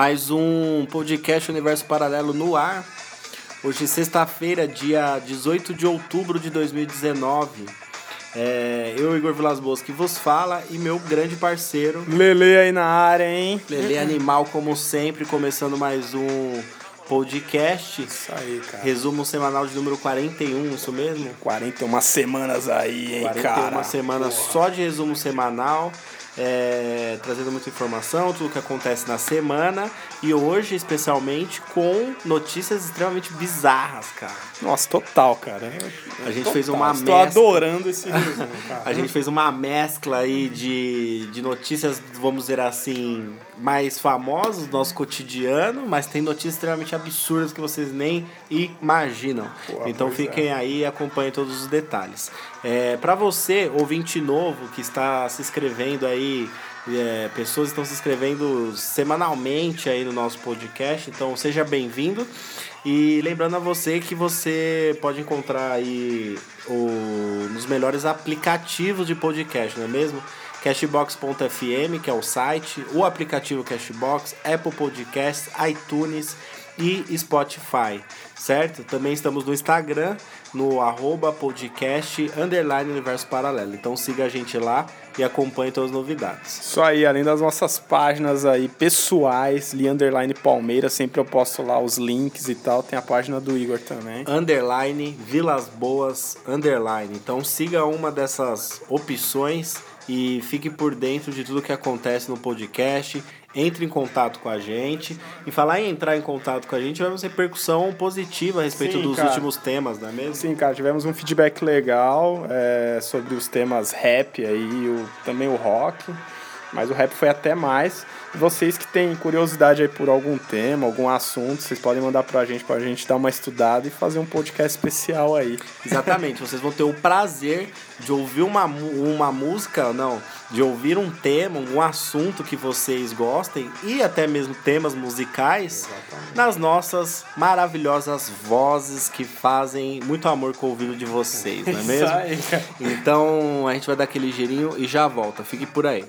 mais um podcast Universo Paralelo no ar. Hoje, sexta-feira, dia 18 de outubro de 2019. É, eu, Igor Vilas Boas, que vos fala, e meu grande parceiro, Lele aí na área, hein? Lele Animal, como sempre, começando mais um podcast. Isso aí, cara. Resumo semanal de número 41, isso mesmo? 41 semanas aí, hein, 41 cara. semanas só de resumo semanal, é, trazendo muita informação, tudo que acontece na semana e hoje, especialmente, com notícias extremamente bizarras, cara. Nossa, total, cara. A gente Total. fez uma Estou mescla. adorando esse resumo, cara. A gente fez uma mescla aí de, de notícias, vamos dizer assim, mais famosas do nosso cotidiano, mas tem notícias extremamente absurdas que vocês nem imaginam. Pô, então pois fiquem é. aí e acompanhem todos os detalhes. É, para você, ouvinte novo, que está se inscrevendo aí, é, pessoas estão se inscrevendo semanalmente aí no nosso podcast, então seja bem-vindo. E lembrando a você que você pode encontrar aí o, nos melhores aplicativos de podcast, não é mesmo? Cashbox.fm, que é o site, o aplicativo Cashbox, Apple Podcasts, iTunes e Spotify, certo? Também estamos no Instagram, no arroba podcast underline universo paralelo. Então siga a gente lá e acompanhe todas as novidades. Isso aí, além das nossas páginas aí pessoais, Li Underline Palmeiras, sempre eu posto lá os links e tal. Tem a página do Igor também. underline Vilas Boas underline. Então siga uma dessas opções e fique por dentro de tudo que acontece no podcast. Entre em contato com a gente. E falar em entrar em contato com a gente, tivemos repercussão positiva a respeito Sim, dos cara. últimos temas, não é mesmo? Sim, cara, tivemos um feedback legal é, sobre os temas rap aí, o, também o rock, mas o rap foi até mais. Vocês que têm curiosidade aí por algum tema, algum assunto, vocês podem mandar pra gente, pra gente dar uma estudada e fazer um podcast especial aí. Exatamente, vocês vão ter o prazer de ouvir uma, uma música, não, de ouvir um tema, um assunto que vocês gostem e até mesmo temas musicais nas nossas maravilhosas vozes que fazem muito amor com o ouvido de vocês, não é mesmo? Isso aí, cara. Então a gente vai dar aquele girinho e já volta, fique por aí.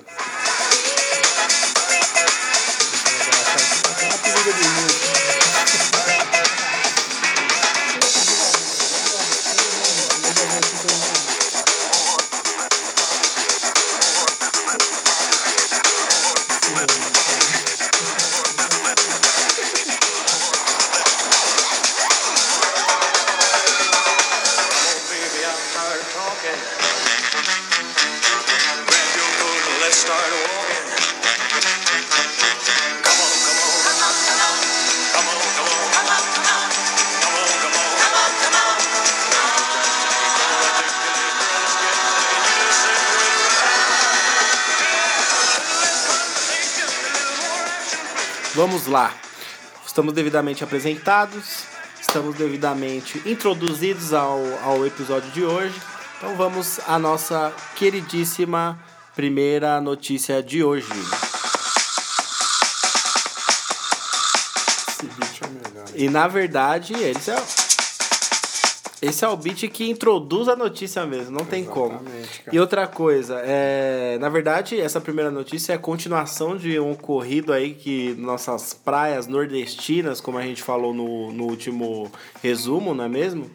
Vamos lá. Estamos devidamente apresentados, estamos devidamente introduzidos ao, ao episódio de hoje. Então vamos à nossa queridíssima primeira notícia de hoje. É. E na verdade, esse é, esse é o beat que introduz a notícia mesmo, não tem como. Cara. E outra coisa, é, na verdade, essa primeira notícia é a continuação de um ocorrido aí que nossas praias nordestinas, como a gente falou no, no último resumo, não é mesmo?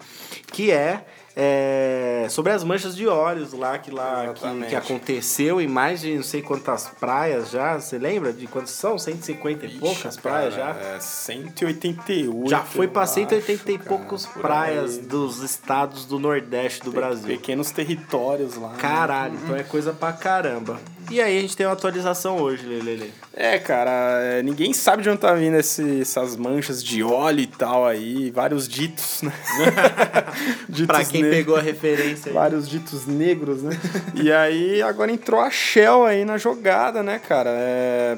Que é, é, sobre as manchas de óleos lá que lá que, que aconteceu em mais de não sei quantas praias já. Você lembra de quantas são? 150 e poucas Ixi, praias cara, já? É 188. Já foi acho, 180 e por praias aí. dos estados do Nordeste do Pe- Brasil. Pequenos territórios lá. né? Caralho, então é coisa pra caramba. E aí a gente tem uma atualização hoje, Lelele. É, cara, é, ninguém sabe de onde tá vindo esse- essas manchas de óleo e tal aí, vários ditos, né? ditos Pra quem pegou a referência aí. Vários ditos negros, né? e aí agora entrou a Shell aí na jogada, né, cara? É,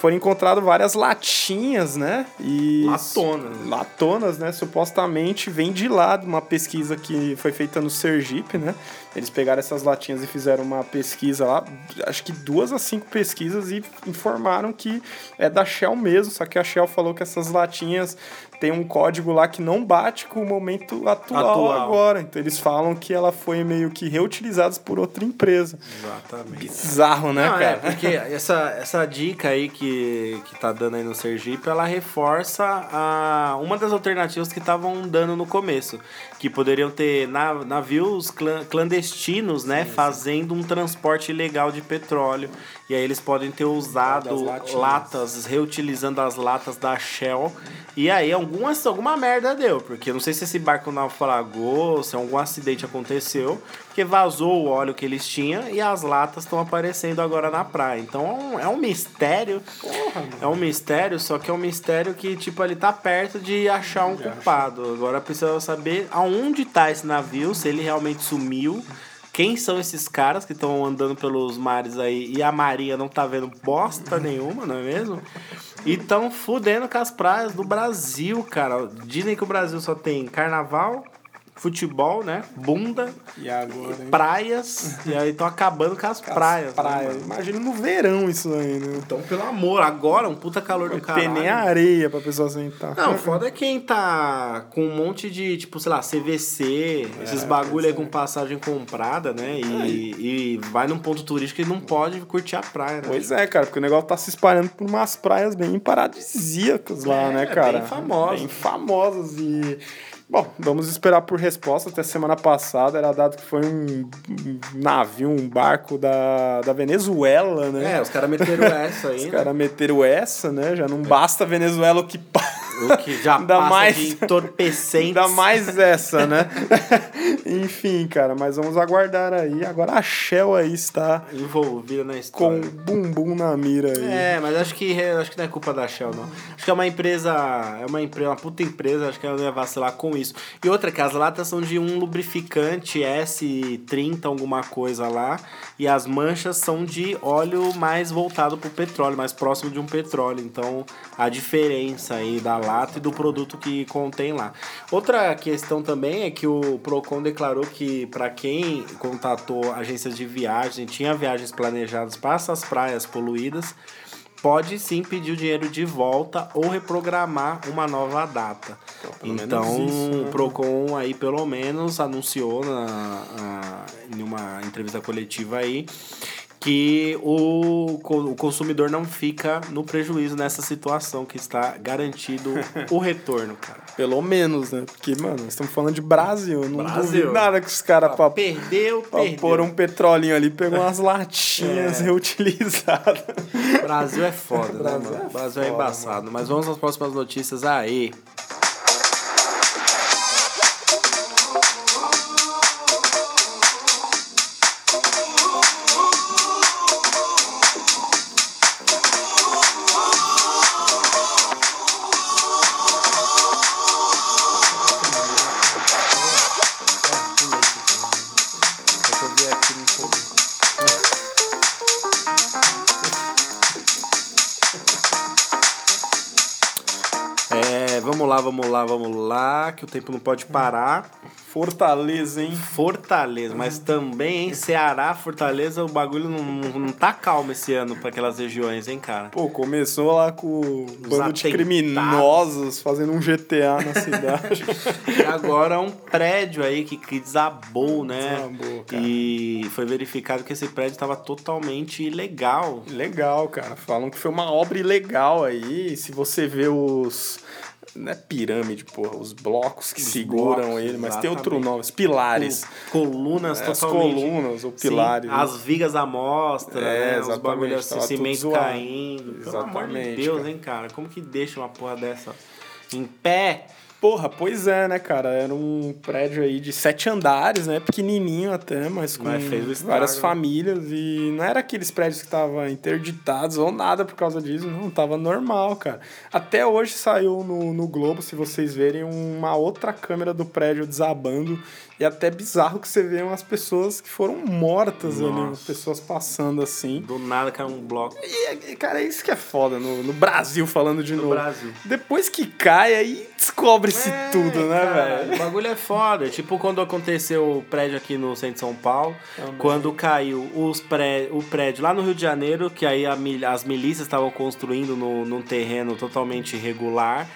foram encontradas várias latinhas, né? E Latonas. Latonas, né? Supostamente vem de lá de uma pesquisa que foi feita no Sergipe, né? Eles pegaram essas latinhas e fizeram uma pesquisa lá, acho que duas a cinco pesquisas e informaram que é da Shell mesmo, só que a Shell falou que essas latinhas tem um código lá que não bate com o momento atual, Atual. agora. Então eles falam que ela foi meio que reutilizada por outra empresa. Exatamente. Bizarro, né, Não, é, cara? porque essa, essa dica aí que, que tá dando aí no Sergipe, ela reforça a, uma das alternativas que estavam dando no começo. Que poderiam ter na- navios clã- clandestinos, né? Fazendo um transporte ilegal de petróleo. E aí eles podem ter usado latas, reutilizando as latas da Shell. E aí alguma, alguma merda deu. Porque eu não sei se esse barco naufragou, se algum acidente aconteceu. Porque vazou o óleo que eles tinham e as latas estão aparecendo agora na praia. Então é um, é um mistério. é um mistério, só que é um mistério que, tipo, ele tá perto de achar um culpado. Agora precisa saber aonde tá esse navio, se ele realmente sumiu. Quem são esses caras que estão andando pelos mares aí e a Maria não tá vendo bosta nenhuma, não é mesmo? E estão fudendo com as praias do Brasil, cara. Dizem que o Brasil só tem carnaval, futebol, né? Bunda, E agora, hein? praias. e aí estão acabando com as praias. né, Praia. mano? Imagina no verão isso aí, né? Então, pelo amor, agora um puta calor do caralho. tem nem areia pra pessoa sentar. Não, foda é quem tá com um monte de, tipo, sei lá, CVC, esses bagulho aí com passagem comprada, né? E, e vai num ponto turístico e não pode curtir a praia, né? Pois é, cara, porque o negócio tá se espalhando por umas praias bem paradisíacas lá, É, né, cara? bem famosas. Bem famosas e... Bom, vamos esperar por resposta. Até semana passada era dado que foi um navio, um barco da, da Venezuela, né? É, os caras meteram essa aí. Os né? caras meteram essa, né? Já não basta a Venezuela o que O que já Ainda passa mais- de entorpecentes. Ainda mais essa, né? Enfim, cara, mas vamos aguardar aí. Agora a Shell aí está envolvida na com história. o bumbum na mira aí. É, mas acho que acho que não é culpa da Shell, não. Acho que é uma empresa, é uma empresa, uma puta empresa, acho que ela não ia vacilar com isso. E outra, que as latas são de um lubrificante S30, alguma coisa lá, e as manchas são de óleo mais voltado pro petróleo, mais próximo de um petróleo. Então, a diferença aí da lata e do produto que contém lá. Outra questão também é que o Procon declarou que para quem contatou agências de viagem, tinha viagens planejadas para essas praias poluídas, pode sim pedir o dinheiro de volta ou reprogramar uma nova data. menos Então, isso, né? o Procon aí pelo menos anunciou na, na- em uma entrevista coletiva aí que o, o consumidor não fica no prejuízo nessa situação, que está garantido o retorno, cara. Pelo menos, né? Porque, mano, nós estamos falando de Brasil. Não Brasil. nada que os caras, pra, Perdeu, pra perdeu. pôr um petrolinho ali, pegou umas latinhas É. reutilizadas. Brasil é foda, né, Brasil mano? é Brasil é foda, embaçado. Mas vamos às próximas notícias aí. É, vamos lá, vamos lá, vamos lá, que o tempo não pode parar. Fortaleza, hein? Fortaleza, mas também em Ceará, Fortaleza, o bagulho não, não, tá calmo esse ano pra aquelas regiões, hein, cara? Pô, começou lá com o bando de atentados. criminosos fazendo um GTA na cidade. E agora um prédio aí que, que desabou, né? Desabou, cara. E foi verificado que esse prédio estava totalmente ilegal. Legal, cara. Falam que foi uma obra ilegal aí. Se você vê os. Não é pirâmide, porra, os blocos que Os seguram blocos, ele, mas tem outro exatamente. nome, os pilares. Colunas É, as totalmente. colunas ou Sim, pilares. as vigas à mostra, É, né? Os exatamente, bagulhos assim, cimento caindo. Pelo amor de Exatamente, Deus, cara. hein, cara? Como que deixa uma porra dessa em pé? Porra, pois é, né, cara? Era um prédio aí de sete andares, né? Pequenininho até, mas com Mas estrago, várias né? famílias. E não era aqueles prédios que estavam interditados ou nada por causa disso, não. Tava normal, cara. Até hoje saiu no, no Globo, se vocês verem, uma outra câmera do prédio desabando E até bizarro que você vê umas pessoas que foram mortas ali, Nossa. pessoas passando assim. Do nada caiu um bloco. E, cara, é isso que é foda no, no Brasil, falando de No novo. Brasil. Depois que cai, aí descobre-se É, tudo, né, cara, velho? O bagulho é foda. Tipo quando aconteceu o prédio aqui no centro de São Paulo, quando caiu os pré, o prédio lá no Rio de Janeiro, que aí a as milícias estavam construindo no, num terreno totalmente irregular.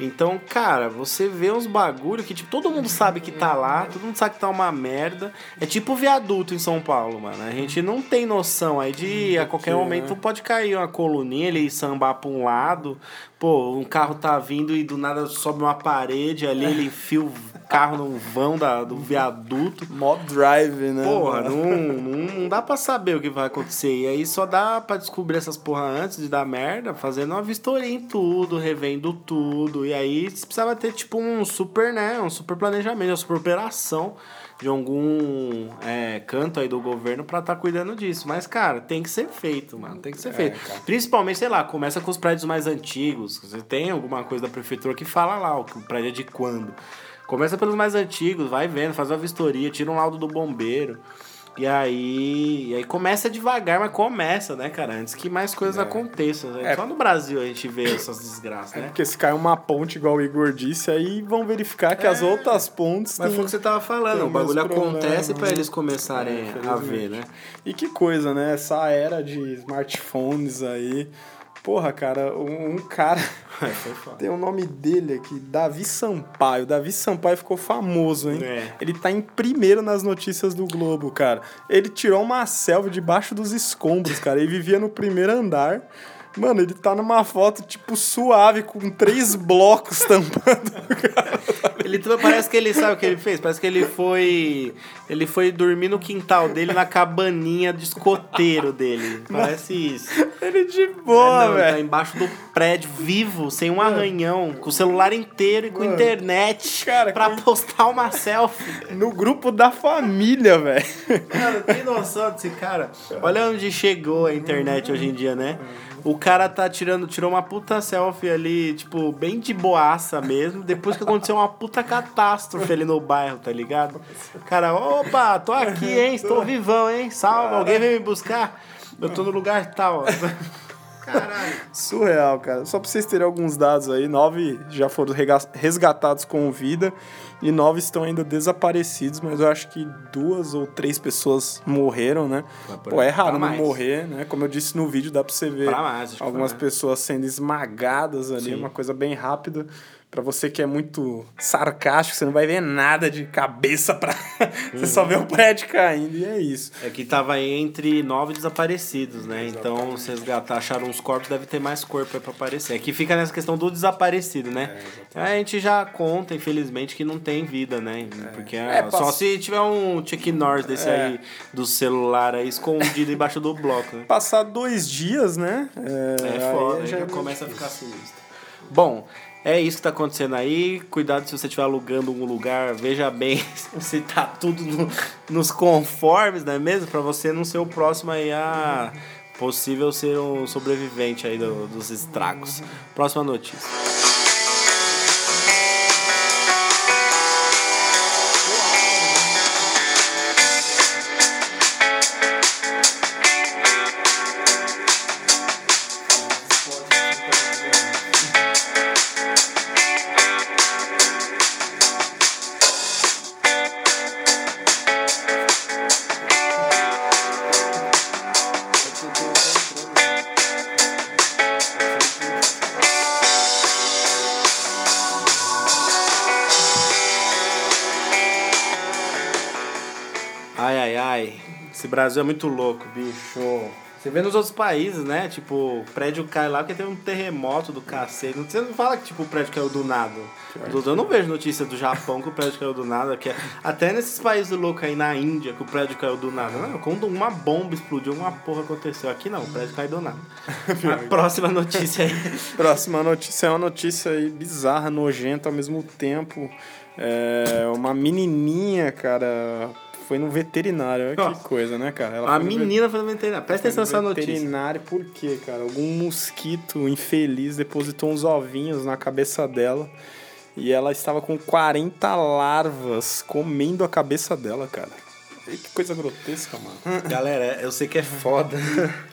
Então, cara, você vê uns bagulho que tipo, todo mundo sabe que tá lá, todo mundo sabe que tá uma merda. É tipo viaduto em São Paulo, mano. A gente não tem noção aí de a qualquer que, momento né? pode cair uma coluninha, ele sambar pra um lado. Pô, um carro tá vindo e do nada sobe uma parede ali, ele enfia o carro no vão da, do viaduto. Mó drive, né? Porra, não, não, não dá pra saber o que vai acontecer. E aí só dá pra descobrir essas porra antes de dar merda, fazendo uma vistoria em tudo, revendo tudo. E aí você precisava ter, tipo, um super, né? Um super planejamento, uma super operação de algum é, canto aí do governo pra estar cuidando disso. Mas, cara, tem que ser feito, mano. Tem que ser feito. cara. Principalmente, sei lá, começa com os prédios mais antigos. Você tem alguma coisa da prefeitura que fala lá o prédio é de quando. Começa pelos mais antigos, vai vendo, faz uma vistoria, tira um laudo do bombeiro. E aí, e aí começa devagar, mas começa, né, cara? Antes que mais coisas aconteçam. Né? É. Só no Brasil a gente vê essas desgraças, É né? porque se cai uma ponte, igual o Igor disse, aí vão verificar que as outras pontes Mas têm- foi o que você tava falando, tem o bagulho acontece pra né? eles começarem a ver, né? E que coisa, né? Essa era de smartphones aí. Porra, cara, um, um cara. Tem o nome dele aqui, Davi Sampaio. Davi Sampaio ficou famoso, hein? É. Ele tá em primeiro nas notícias do Globo, cara. Ele tirou uma selfie debaixo dos escombros, cara. Ele vivia no primeiro andar. Mano, ele tá numa foto, tipo, suave, com três blocos tampando. Ele parece que ele sabe o que ele fez? Parece que ele foi. Ele foi dormir no quintal dele, na cabaninha de escoteiro dele. Parece isso. ele de boa, É, não, ele tá velho. embaixo do prédio, vivo, sem um arranhão, com o celular inteiro e com Mano. internet Cara, pra com- postar uma selfie. No grupo da família, velho. Cara, tem noção desse cara? Olha onde chegou a internet hoje em dia, né? O cara tá tirando, tirou uma puta selfie ali, tipo, bem de boaça mesmo, depois que aconteceu uma puta catástrofe ali no bairro, tá ligado? Cara, opa, tô aqui, hein? Estou vivão, hein? Salve, alguém vem me buscar? Eu tô no lugar tal. Caralho. Surreal, cara. Só pra vocês terem alguns dados aí, nove já foram resgatados com vida e nove estão ainda desaparecidos, mas eu acho que duas ou três pessoas morreram, né? Pô, é raro não morrer, né? Como eu disse no vídeo, dá pra você ver mais, algumas pessoas sendo esmagadas ali, Sim. uma coisa bem rápida. Pra você que é muito sarcástico, você não vai ver nada de cabeça pra. você só vê o prédio caindo e é isso. É que tava entre nove desaparecidos, né? Então, se resgatar, acharam uns corpos, deve ter mais corpo aí pra aparecer. Aqui fica nessa questão do desaparecido, né? a gente já conta, infelizmente, que não tem vida, né? Porque É, só pass- se tiver um Chuck Norris desse É. aí do celular aí escondido embaixo do bloco, né? Passar dois dias, né? É, É foda, aí já já começa a ficar sinistro. Bom, é isso que tá acontecendo aí. Cuidado se você estiver alugando um lugar, veja bem se tá tudo no- nos conformes, não é mesmo? Pra você não ser o próximo aí a possível ser um sobrevivente aí do- dos estragos. Próxima notícia. Brasil é muito louco, bicho. Você vê nos outros países, né? Tipo, o prédio cai lá porque tem um terremoto do cacete. Você não fala que tipo, o prédio caiu do nada. Eu não vejo notícia do Japão que o prédio caiu do nada. Que é- até nesses países loucos aí na Índia que o prédio caiu do nada. Não, quando uma bomba explodiu, uma porra aconteceu. Aqui não, o prédio caiu do nada. A próxima notícia aí. Próxima notícia é uma notícia aí bizarra, nojenta ao mesmo tempo. É uma menininha, cara, foi no veterinário. Olha Nossa. que coisa, né, cara? Ela A menina foi no veterinário. Presta atenção nessa no notícia. veterinário por quê, cara? Algum mosquito infeliz depositou uns ovinhos na cabeça dela. E ela estava com 40 larvas comendo a cabeça dela, cara. E que coisa grotesca, mano. Galera, eu sei que é foda.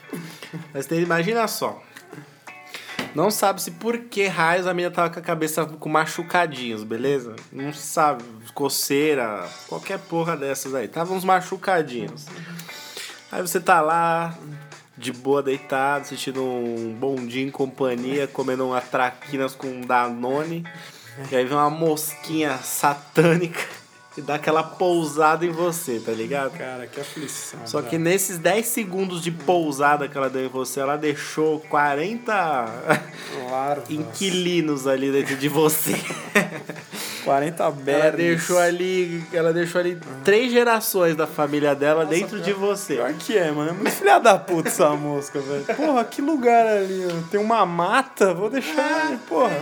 Mas tem, imagina só. Não sabe se por que raios a menina tava com a cabeça com machucadinhos, beleza? Não sabe, coceira, qualquer porra dessas aí. Tava uns machucadinhos. Aí você tá lá, de boa, deitado, assistindo um bondinho em companhia, comendo uma traquinas com um Danone. E aí vem uma mosquinha satânica e dá aquela pousada em você, tá ligado? Cara, que aflição. Só cara. que nesses 10 segundos de pousada que ela deu em você, ela deixou 40 Larvas. inquilinos ali dentro de você. 40 Ela bernes. deixou ali, ela deixou ali três gerações da família dela dentro de você. Pior que é, mano. É muito filha da puta essa mosca, velho. Porra, que lugar ali, ó. Tem uma mata, vou deixar ali, porra.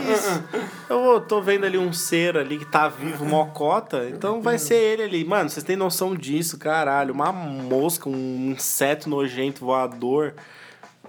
Eu vou- tô vendo ali um ser ali que tá vivo, mocota, então vai ser ele ali. Mano, vocês têm noção disso, caralho. Uma mosca, um inseto nojento voador.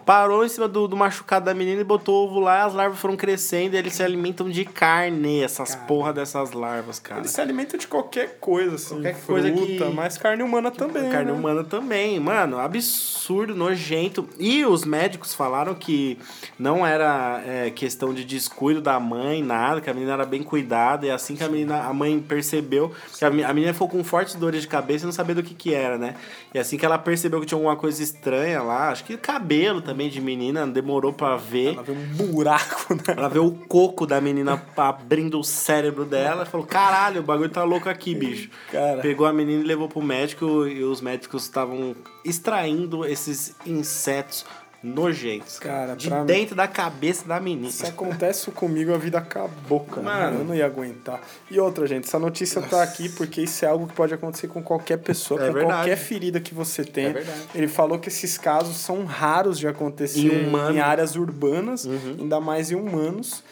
Parou em cima do, do machucado da menina e botou o ovo lá, as larvas foram crescendo e eles se alimentam de carne, essas porra dessas larvas, cara. Eles se alimentam de qualquer coisa, assim. Qualquer fruta, coisa que- mas carne humana também. Carne né? humana também, mano, absurdo, nojento. E os médicos falaram que não era é, questão de descuido da mãe, nada, que a menina era bem cuidada. E assim que a menina, a mãe percebeu, que a menina ficou com fortes dores de cabeça e não sabia do que que era, né? E assim que ela percebeu que tinha alguma coisa estranha lá, acho que cabelo também de menina, demorou pra ver. Ela vê um buraco, né? Ela vê o coco da menina abrindo o cérebro dela e falou: caralho, o bagulho tá louco aqui, bicho. Cara. Pegou a menina e levou pro médico e os médicos estavam extraindo esses insetos nojentos. Cara, de pra dentro da cabeça da menina. Se acontece comigo, a vida acabou, cara. Mano. Eu não ia aguentar. E outra, gente, essa notícia tá aqui porque isso é algo que pode acontecer com qualquer pessoa, É com verdade. qualquer ferida que você tem. É. Ele falou que esses casos são raros de acontecer Em em áreas urbanas, Uhum. ainda mais em humanos.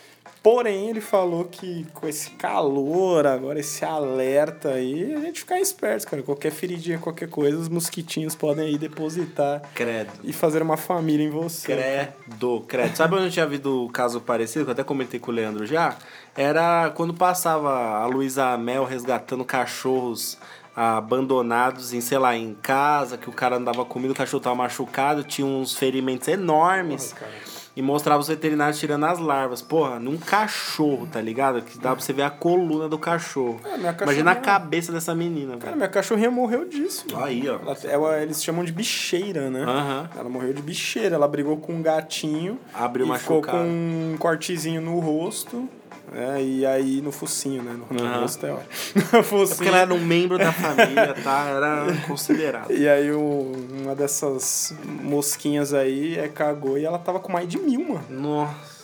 Porém, ele falou que com esse calor agora, esse alerta aí, a gente ficar esperto, cara. Qualquer feridinha, qualquer coisa, os mosquitinhos podem aí depositar Credo. e fazer uma família em você. Credo, credo. Sabe onde eu tinha visto o caso parecido, que eu até comentei com o Leandro já? Era quando passava a Luísa Mel resgatando cachorros abandonados em, sei lá, em casa, que o cara andava comigo, o cachorro tava machucado, tinha uns ferimentos enormes. Cara. E mostrava os veterinários tirando as larvas. Porra, num cachorro, tá ligado? Que dá pra você ver a coluna do cachorro. É, minha Imagina a cabeça dessa menina, Cara, velho. minha cachorrinha morreu disso. mano. Aí, ó. Ela, ela- eles chamam de bicheira, né? Aham. Ela morreu de bicheira. Ela brigou com um gatinho. Abriu e ficou com um cortezinho no rosto. É, e aí no focinho, né? No, rosto é ótimo. É porque ela era um membro da família, tá? Era considerado. E aí o, uma dessas mosquinhas aí é, cagou e ela tava com mais de mil, mano. Nossa.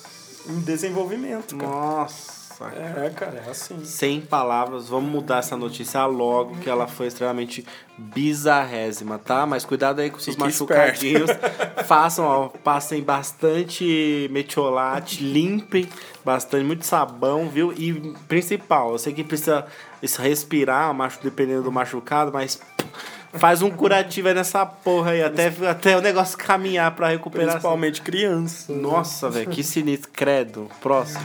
Em desenvolvimento, cara. Nossa. É, cara, é assim. Sem palavras, vamos mudar essa notícia logo, que ela foi extremamente bizarrésima, tá? Mas cuidado aí com seus Fique machucadinhos. Façam, ó, passem bastante metiolate, limpem bastante, muito sabão, viu? E principal, eu sei que precisa respirar, macho, dependendo do machucado, mas faz um curativo aí nessa porra aí, até, até o negócio caminhar pra recuperar. Principalmente criança. Nossa, velho, que sinistro. Credo. Próximo.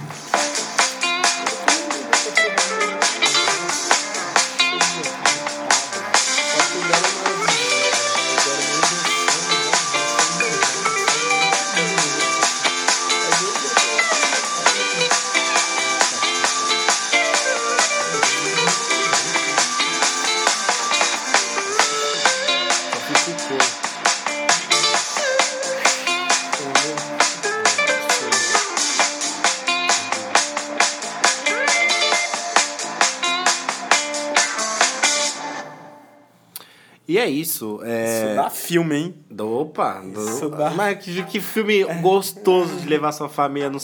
E é isso. É... Isso dá filme, hein? Opa! do- Isso dá- Mas que, que filme gostoso de levar sua família no,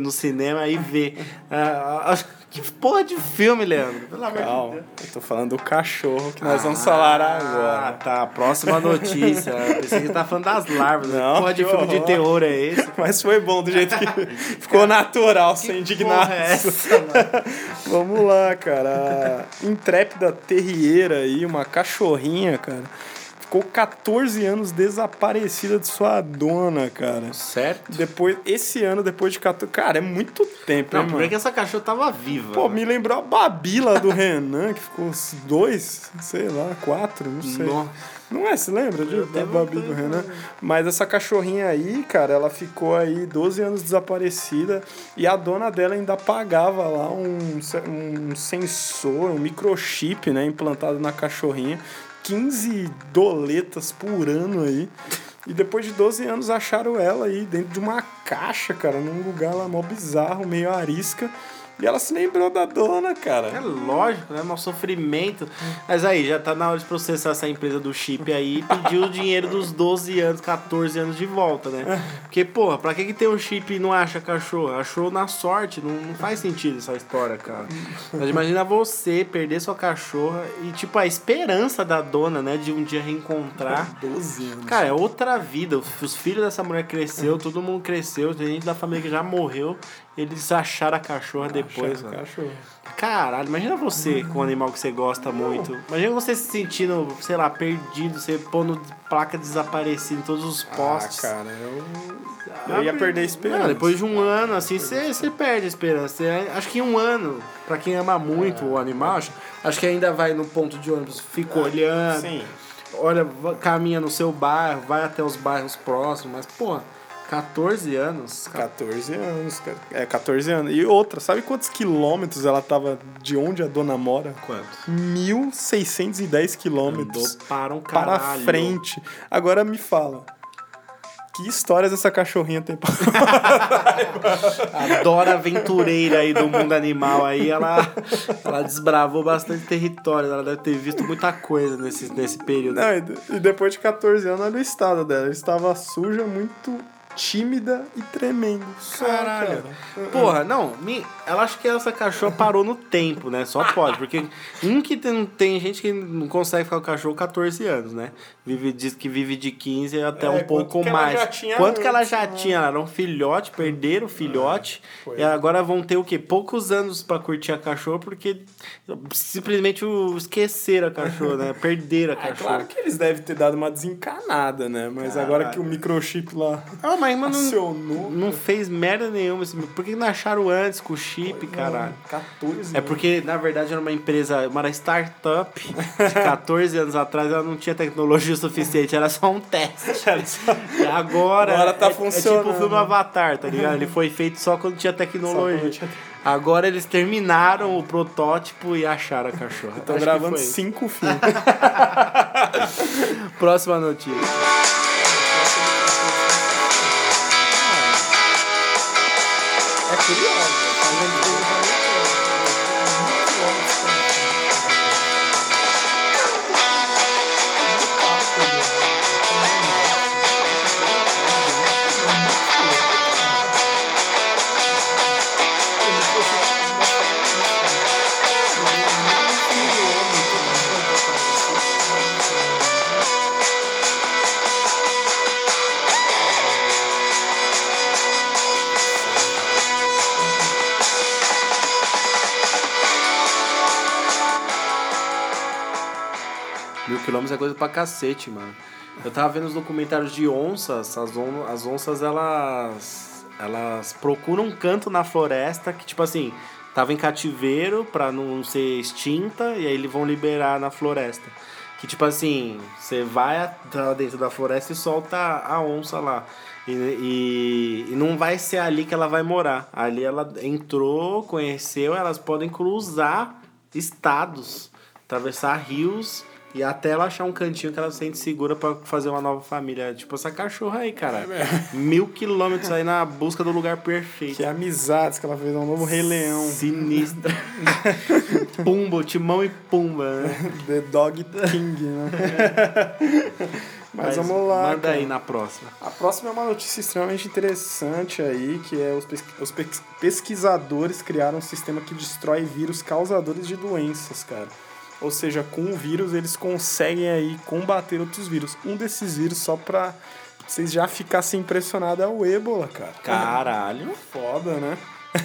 no cinema e ver. Ah, ah, que porra de filme, Leandro? Pelo amor de Calma, Deus. eu tô falando do cachorro que nós vamos falar Ah, agora. tá. Próxima notícia. Eu pensei que tá falando das larvas. Não, porra de que filme de terror é esse? Mas foi bom do jeito que ficou natural, sem Porra indignação. é essa? Vamos lá, cara. Intrépida terrieira aí, uma cachorrinha, cara. Ficou 14 anos desaparecida de sua dona, cara. Certo? Depois, esse ano, depois de 14. Cara, é muito tempo, Não, hein, mano? porque essa cachorra tava viva. Pô, me lembrou a Babila do Renan, que ficou uns dois, sei lá, quatro, não sei. Nó. Não é? Se lembra de, da Babi do Renan? Mas essa cachorrinha aí, cara, ela ficou aí 12 anos desaparecida e a dona dela ainda pagava lá um, um sensor, um microchip, né, implantado na cachorrinha. 15 doletas por ano aí. E depois de 12 anos acharam ela aí dentro de uma caixa, cara, num lugar lá mó bizarro, meio arisca. E ela se lembrou da dona, cara. É lógico, né? Mau sofrimento. Mas aí, já tá na hora de processar essa empresa do chip aí e pedir o dinheiro dos 12 anos, 14 anos de volta, né? Porque, porra, pra que, que tem um chip e não acha cachorro? Achou na sorte, não, não faz sentido essa história, cara. Mas imagina você perder sua cachorra e, tipo, a esperança da dona, né, de um dia reencontrar. 12 anos. Cara, é outra vida. Os os filhos dessa mulher cresceu, todo mundo cresceu, tem gente da família que já morreu. Eles acharam a cachorra depois, Acharam mano. cachorro. Caralho, imagina você com um animal que você gosta muito. Imagina você se sentindo, sei lá, perdido, você pondo placa desaparecida em todos os postes. Ah, cara, eu, eu ia perder a esperança. Não, depois de um ano, assim, você, você perde a esperança. Você- acho que em um ano, pra quem ama muito o animal, acho, acho que ainda vai no ponto de ônibus, fica olhando, Sim. olha, caminha no seu bairro, vai até os bairros próximos, mas, pô, 14 anos. 14 anos, cara. É, 14 anos. E outra, sabe quantos quilômetros ela tava de onde a dona mora? Quanto? 1.610 quilômetros. Andou para um Para caralho. frente. Agora me fala. Que histórias essa cachorrinha tem pra... A Dora aventureira aí do mundo animal aí, ela, ela desbravou bastante território. Ela deve ter visto muita coisa nesse, nesse período. Não, e de- e depois de 14 anos, olha o estado dela. Ela estava suja, muito tímida e tremendo. Caralho. cara. Porra, não, me, ela acho que essa cachorra parou no tempo, né? Só pode, porque um que tem, tem gente que não consegue ficar com o cachorro 14 anos, né? Vive, diz que vive de 15 até É, um quanto pouco que ela mais. já tinha quanto que ela já né? tinha? Ela era um filhote, perderam o filhote. foi. e agora vão ter o quê? Poucos anos pra curtir a cachorra, porque simplesmente esqueceram a cachorra, né? Perderam a É cachorra. claro que eles devem ter dado uma desencanada, né? Mas agora que o microchip lá Ah, mas mano, não, acionou. não fez merda nenhuma. esse- Por que não acharam antes com o chip, caralho? 14 É porque, na verdade, era uma empresa, uma startup de 14 anos atrás, ela não tinha tecnologia suficiente, era só um teste. E agora, Agora tá é, é funcionando. tipo o filme Avatar, tá ligado? Ele foi feito só quando tinha tecnologia. Só quando tinha- Agora eles terminaram o protótipo e acharam a cachorra. Estão gravando cinco filmes. Próxima notícia. É curioso. É coisa pra cacete, mano. Eu tava vendo os documentários de onças, as, on as onças elas. Elas procuram um canto na floresta que, tipo assim, tava em cativeiro pra não ser extinta e aí eles vão liberar na floresta. Que tipo assim, você vai dentro da floresta e solta a onça lá. E, e, e não vai ser ali que ela vai morar. Ali ela entrou, conheceu, elas podem cruzar estados, atravessar rios e até ela achar um cantinho que ela se sente segura pra fazer uma nova família. Tipo essa cachorra aí, cara. Mil quilômetros aí na busca do lugar perfeito. Que amizades que ela fez, é um novo Rei Leão. Sinistra. Pumba, timão e pumba, né? The Dog King, né? Mas, vamos lá. Manda cara. aí na próxima. A próxima é uma notícia extremamente interessante aí, que é os, pes- os pes- pesquisadores criaram um sistema que destrói vírus causadores de doenças, cara. Ou seja, com o vírus eles conseguem aí combater outros vírus. Um desses vírus, só pra vocês já ficassem impressionados, é o ébola, cara. Caralho. Foda, né?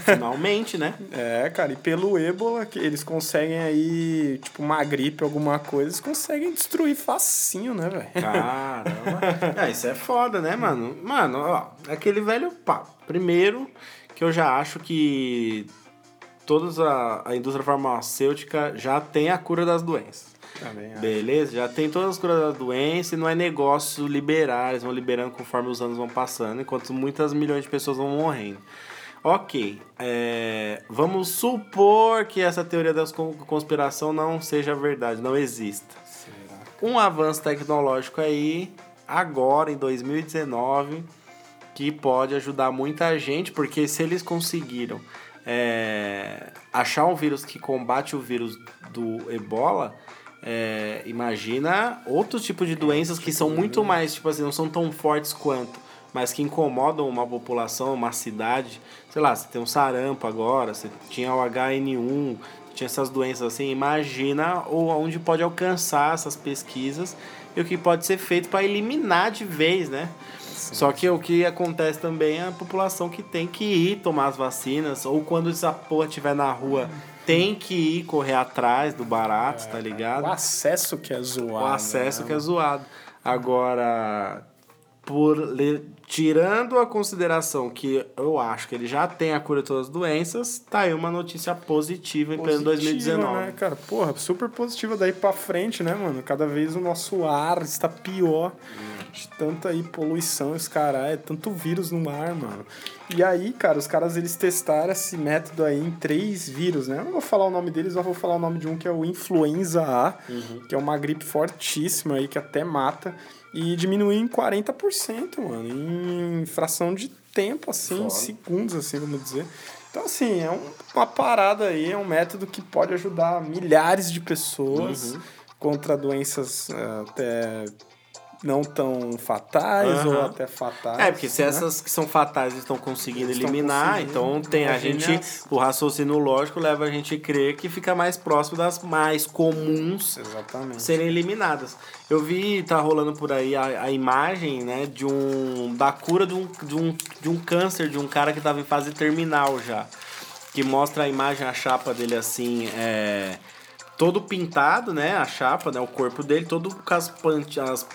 Finalmente, né? É, cara, e pelo ébola, que eles conseguem aí, tipo, uma gripe, alguma coisa, eles conseguem destruir facinho, né, velho? Caramba. é, isso é foda, né, mano? Mano, ó, aquele velho papo. Primeiro, que eu já acho que toda a, a indústria farmacêutica já tem a cura das doenças. Também acho. Beleza? Já tem todas as curas das doenças e não é negócio liberar, eles vão liberando conforme os anos vão passando, enquanto muitas milhões de pessoas vão morrendo. Ok, é, vamos supor que essa teoria da con- conspiração não seja verdade, não exista. Um avanço tecnológico aí, agora em 2019, que pode ajudar muita gente, porque se eles conseguiram é, achar um vírus que combate o vírus do ebola, é, imagina outros tipos de doenças que são muito mais, tipo assim, não são tão fortes quanto, mas que incomodam uma população, uma cidade. Sei lá, você tem um sarampo agora, você tinha o HN1, tinha essas doenças assim. Imagina ou onde pode alcançar essas pesquisas e o que pode ser feito para eliminar de vez, né? Só que o que acontece também é a população que tem que ir tomar as vacinas, ou quando essa porra estiver na rua, tem que ir correr atrás do barato, tá ligado? O acesso que é zoado. o acesso né? que é zoado. Agora, por le- tirando a consideração que eu acho que ele já tem a cura de todas as doenças, tá aí uma notícia positiva em pleno Positiva, 2019. Né, cara? Porra, super positiva daí pra frente, né, mano? Cada vez o nosso ar está pior. De tanta aí poluição, esse caralho, é tanto vírus no ar, mano. E aí, cara, os caras eles testaram esse método aí em três vírus, né? Eu não vou falar o nome deles, eu vou falar o nome de um que é o influenza A, que é uma gripe fortíssima aí que até mata. E diminuiu em 40%, mano, em fração de tempo, assim, em segundos, assim, vamos dizer. Então, assim, é um- uma parada aí, é um método que pode ajudar milhares de pessoas Uhum. contra doenças eh, até não tão fatais Aham. ou até fatais. É, porque se né? essas que são fatais estão conseguindo Eles estão eliminar, conseguindo, então tem a gente, as- o raciocínio lógico leva a gente a crer que fica mais próximo das mais comuns Exatamente. serem eliminadas. Eu vi, tá rolando por aí a, a imagem, né, de um da cura de um, de um de um câncer de um cara que tava em fase terminal já, que mostra a imagem a chapa dele assim, é todo pintado, né, a chapa, né, o corpo dele todo com as, as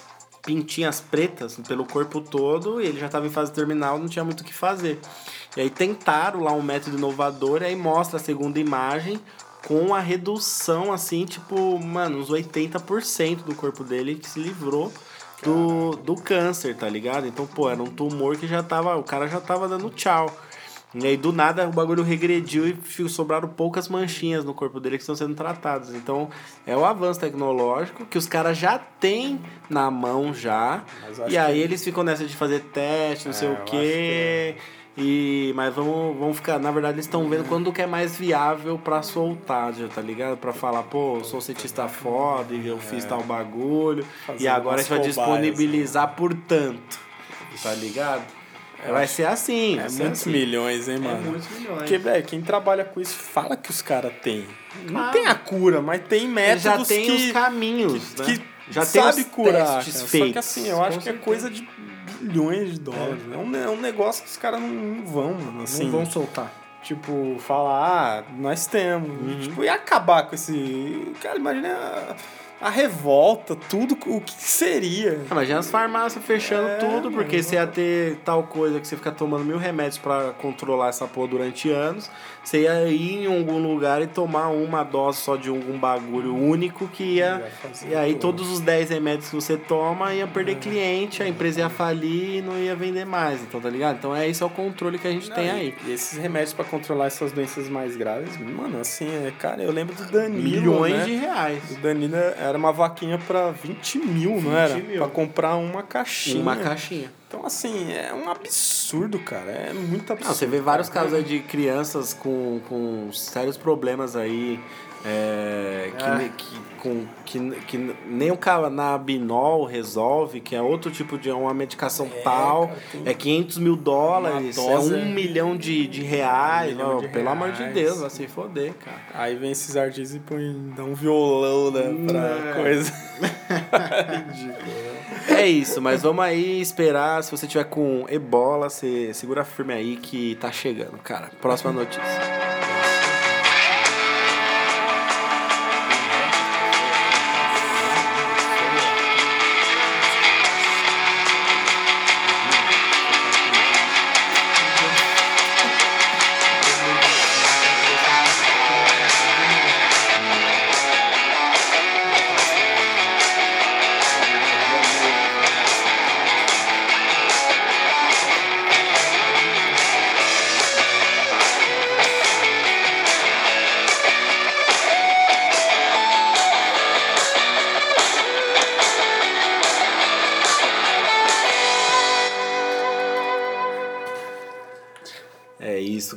pintinhas pretas pelo corpo todo, e ele já tava em fase terminal, não tinha muito o que fazer. E aí tentaram lá um método inovador, e aí mostra a segunda imagem com a redução, assim, tipo, mano, uns 80% do corpo dele que se livrou do, do câncer, tá ligado? Então, pô, era um tumor que já tava. O cara já tava dando tchau. E aí, do nada, o bagulho regrediu e sobraram poucas manchinhas no corpo dele que estão sendo tratadas. Então, é o avanço tecnológico que os caras já têm na mão já. E aí, que- eles ficam nessa de fazer teste, não sei É, o eu acho quê. E, mas vamos, vamos ficar, na verdade, eles estão vendo quando que é mais viável pra soltar, já, tá ligado? Pra falar, pô, eu sou um cientista foda e eu fiz tal bagulho. Fazer E agora a gente vai disponibilizar por tanto. Tá ligado? Vai ser assim. É vai ser muitos assim. milhões, hein, É mano? muitos milhões. Porque, velho, quem trabalha com isso fala que os caras têm. Não tem a cura, mas tem métodos já tem que, os caminhos, né? que já tem sabe os curar. Só que assim, eu acho que é coisa de bilhões de dólares. É, um, ne- é um negócio que os caras não, não vão, mano. Assim, Não vão soltar. Tipo, falar, ah, nós temos. Uhum. Tipo, e acabar com esse. Cara, imagina a, revolta, tudo o que seria. Ah, Imagina as farmácias fechando É, tudo, porque mano. você ia ter tal coisa que você fica tomando mil remédios pra controlar essa porra durante anos. Você ia ir em algum lugar e tomar uma dose só de algum bagulho único que ia. E aí todos os 10 remédios que você toma ia perder cliente, a empresa ia falir e não ia vender mais. Então, tá ligado? Então é esse é o controle que a gente tem Não, aí. E esses remédios pra controlar essas doenças mais graves, mano, assim, é, cara, eu lembro do Danilo. Milhões né? de reais. O Danilo era uma vaquinha pra 20 mil, não 20 era? mil. Pra comprar uma caixinha. Uma caixinha. Então, assim, é um absurdo, cara. É muito absurdo. Não, você vê vários casos aí de crianças com, com sérios problemas aí. É, que, É. ne- que, com, que, que nem o canabinol resolve, que é outro tipo de uma medicação tal. cara, é 500 mil dólares, é um é- milhão de, de reais. Um milhão ó, de pelo amor de reais. Deus, vai se foder, cara. Aí vem esses artistas e põe, dá um violão, né, pra É. coisa. É isso, mas vamos aí esperar. Se você tiver com ebola, você segura firme aí que tá chegando, cara. Próxima notícia.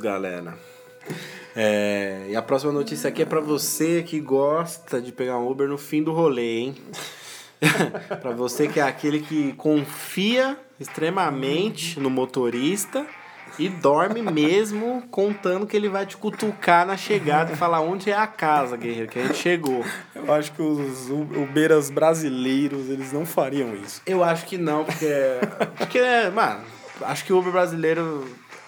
Galera. É, e a próxima notícia aqui é pra você que gosta de pegar um Uber no fim do rolê, hein? pra você que é aquele que confia extremamente no motorista e dorme mesmo contando que ele vai te cutucar na chegada e falar onde é a casa, guerreiro, que a gente chegou. Eu acho que os Uberas brasileiros, eles não fariam isso. Eu acho que não, porque. Porque, mano, acho que o Uber brasileiro.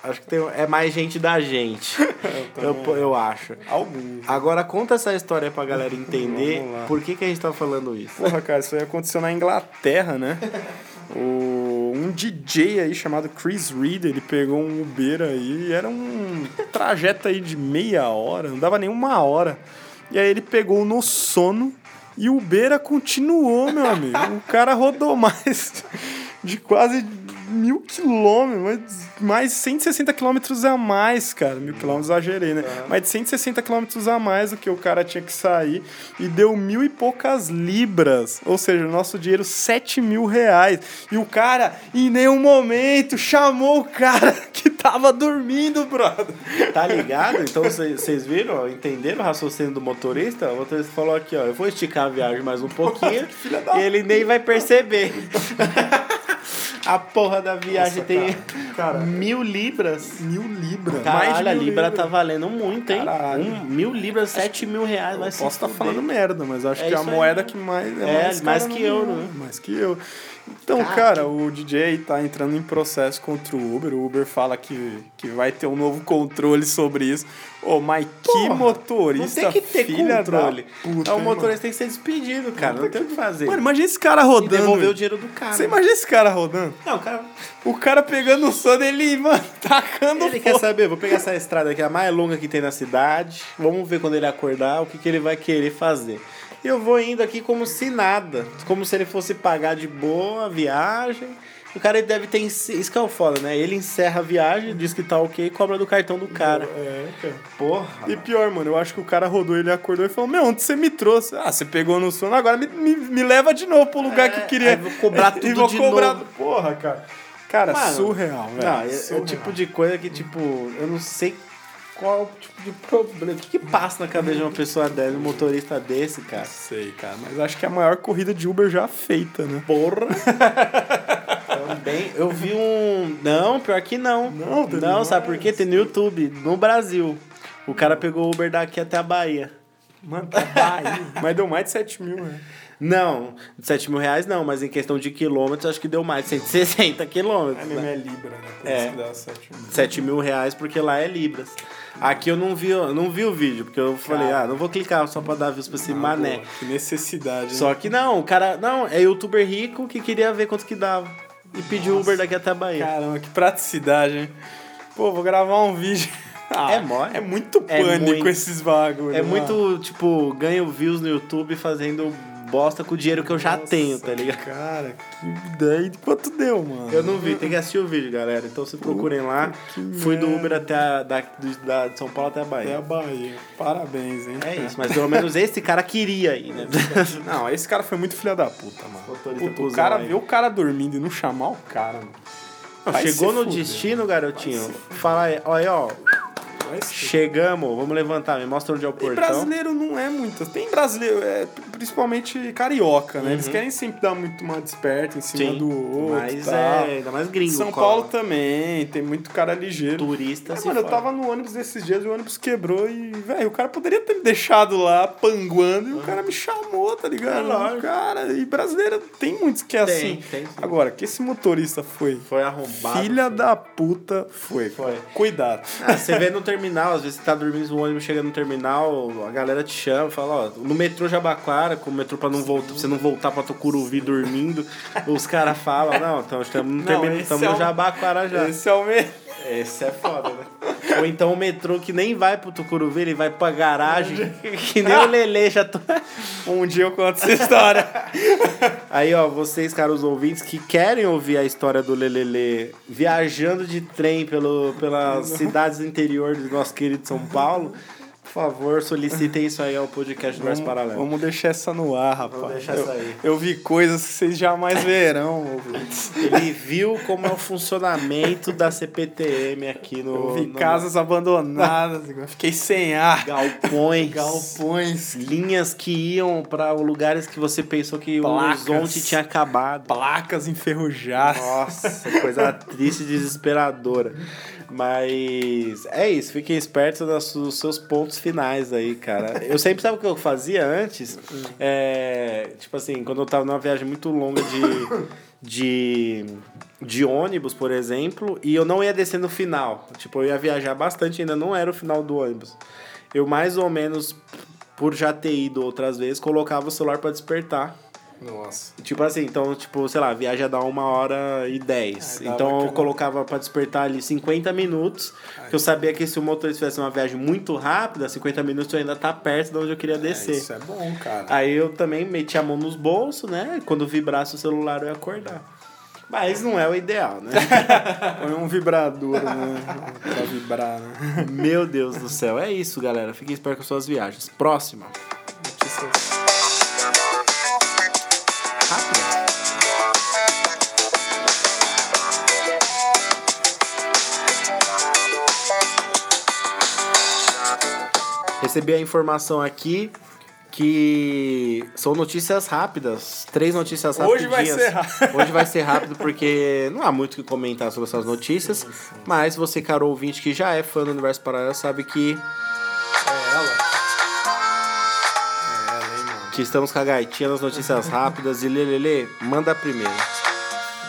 Acho que tem, é mais gente da gente. eu, eu acho. Alguns. Agora conta essa história pra galera entender por que, que a gente tá falando isso. Porra, cara, isso aí aconteceu na Inglaterra, né? O, um DJ aí chamado Chris Reed, ele pegou um Uber aí, e era um trajeto aí de meia hora, não dava nem uma hora. E aí ele pegou no sono e o Uber continuou, meu amigo. O cara rodou mais de quase mil quilômetros, mais- mais 160 quilômetros a mais, cara. Mil quilômetros exagerei, né? Mais de 160 quilômetros a mais do que o cara tinha que sair e deu mil e poucas libras. Ou seja, o nosso dinheiro, 7 mil reais. E o cara, em nenhum momento, chamou o cara que tava dormindo, brother. Tá ligado? Então vocês viram, entenderam o raciocínio do motorista? O motorista falou aqui, ó, eu vou esticar a viagem mais um pouquinho e ele nem vai perceber. A porra da viagem Nossa, tem cara. mil libras. Mil libras. Caralho, a mil libra libras. tá valendo muito, hein? Caralho. Um, mil libras, sete mil reais. Vai Posso estar fuder. falando merda, mas acho É que é a aí, moeda né? que mais. É, mais, mais cara que eu, né? Mais que eu. Então, Cara. cara, o DJ tá entrando em processo contra o Uber. O Uber fala que, que vai ter um novo controle sobre isso. Ô, mas que motorista. Não tem que ter controle. Puta, então o motorista tem que ser despedido, cara. Não tem o que fazer. Mano, imagina esse cara e rodando. devolver o dinheiro do cara. Você imagina esse cara rodando? Não, cara. O cara pegando o sono, ele, mano, tacando Ele fogo. quer saber, vou pegar essa estrada aqui, a mais longa que tem na cidade. Vamos ver quando ele acordar o que, que ele vai querer fazer. E eu vou indo aqui como se nada. Como se ele fosse pagar de boa a viagem. O cara ele deve ter. Isso que é o foda, né? Ele encerra a viagem, diz que tá ok e cobra do cartão do cara. É, cara. Porra. E pior, mano, eu acho que o cara rodou, ele acordou e falou: Meu, onde você me trouxe? Ah, você pegou no sono, agora me, me, me leva de novo pro lugar que eu queria. É, aí vou cobrar E tudo vou de cobrar- novo. Porra, cara. Cara, Mano, surreal, velho. Não, é, é o surreal. tipo de coisa que, tipo, eu não sei qual é o tipo de problema. O que, que passa na cabeça de uma pessoa dessa, um motorista desse, cara? Sei, cara, mas acho que é a maior corrida de Uber já feita, né? Porra! Também. Eu vi um. Não, pior que não. Não, não, sabe por quê? Tem no YouTube, no Brasil. O cara pegou o Uber daqui até a Bahia. Mano, tá Bahia. mas deu mais de 7 mil, né? Não, 7 mil reais não, mas em questão de quilômetros, acho que deu mais de 160 É quilômetros. né? é Libra, né? Por É. isso que dá 7 mil. 7 mil reais porque lá é Libras. Aqui eu não vi, não vi o vídeo, porque eu falei, Cara. ah, não vou clicar só pra dar views pra esse Ah, mané. boa, Que necessidade. hein? Só que não, o cara. Não, é youtuber rico que queria ver quanto que dava. E pediu Uber daqui até a Bahia. Caramba, que praticidade, hein? Pô, vou gravar um vídeo. Ah, É mole. É muito É pânico muito. esses bagulhos. É muito, tipo, ganho views no YouTube fazendo bosta com o dinheiro que eu já Nossa, tenho, tá ligado? Cara, que ideia. Quanto deu, mano? Eu não vi, tem que assistir o vídeo, galera. Então se procurem lá. que Fui do. Uber até a, da, da- de São Paulo até a É a Bahia. Bahia. Parabéns, hein? É isso, mas pelo menos esse cara queria ir, né? Não, esse cara foi muito filha da puta, mano. Puta, o cara aí. ver o cara dormindo e não chamar o cara, mano. Vai Chegou no fuder. destino, garotinho. Fala aí, olha, ó. Chegamos, vamos levantar, me mostra onde é o E portão. brasileiro não é muito. Tem brasileiro. É, principalmente carioca, né? Eles querem sempre dar muito uma desperta em cima Uhum. Sim, do outro. mas tal. é, ainda mais gringo. São cola. Paulo também, tem muito cara ligeiro. Turista se mano, eu tava no ônibus desses dias e o ônibus quebrou e, velho, o cara poderia ter me deixado lá panguando e o cara me chamou, tá ligado? É. Cara, e brasileiro tem muitos que é Tem, assim. tem sim. Agora, que esse motorista foi. Foi arrombado. Filha da puta foi. Foi. Cuidado. Ah, você vê no terminal, às vezes você tá dormindo, o ônibus chega no terminal, a galera te chama, fala, ó, no metrô Jabaquara, com o metrô pra não voltar, pra você não voltar pra Tucuruvi dormindo, os caras falam, não, então estamos no, Não, terminal, estamos é no Jabaquara já. Esse é o me... Esse é foda? Ou então o metrô que nem vai pro Tucuruvi, ele vai pra garagem, que nem o Lelê já tô... Um dia eu conto essa história. Aí, ó, vocês, caros ouvintes, que querem ouvir a história do Lelele viajando de trem pelo, pelas cidades do interior do nosso querido São Paulo, favor, solicitem isso aí ao podcast do Verso Paralelo. Vamos deixar essa no ar, rapaz. deixar eu, essa aí. eu vi coisas que vocês jamais verão, ouvintes. Ele viu como é o funcionamento da CPTM aqui no. Eu vi no- casas abandonadas, fiquei sem ar. Galpões. Galpões, Linhas que iam para lugares que você pensou que Placas. o horizonte tinha acabado. placas enferrujadas. Nossa, coisa triste e desesperadora. Mas é isso, fiquem espertos nos seus pontos finais aí, cara. Eu sempre sabe o que eu fazia antes? É, tipo assim, quando eu tava numa viagem muito longa de, de, de ônibus, por exemplo, e eu não ia descer no final. Tipo, eu ia viajar bastante, ainda não era o final do ônibus. Eu mais ou menos, por já ter ido outras vezes, colocava o celular pra despertar. Nossa. Tipo assim, então, tipo, sei lá, a viagem ia dar uma hora e dez. É, então eu colocava pra despertar ali 50 minutos, que eu sabia que se o motorista fizesse uma viagem muito rápida, 50 minutos eu ainda tá perto de onde eu queria descer. Isso é bom, cara. Aí eu também metia a mão nos bolsos, né? Quando vibrasse o celular eu ia acordar. Mas não é o ideal, né? Põe um vibrador, né? pra vibrar, né? Meu Deus do céu. É isso, galera. Fiquem espertos com suas viagens. Próxima. Notícias. Recebi a informação aqui que são notícias rápidas, três notícias Hoje vai ser rápido. Hoje vai ser rápido porque não há muito o que comentar sobre essas notícias, mas você, caro ouvinte, que já é fã do Universo Paralelo, sabe que, É ela. É ela, hein, mano. que estamos com a gaitinha nas notícias rápidas e Lelele, manda primeiro.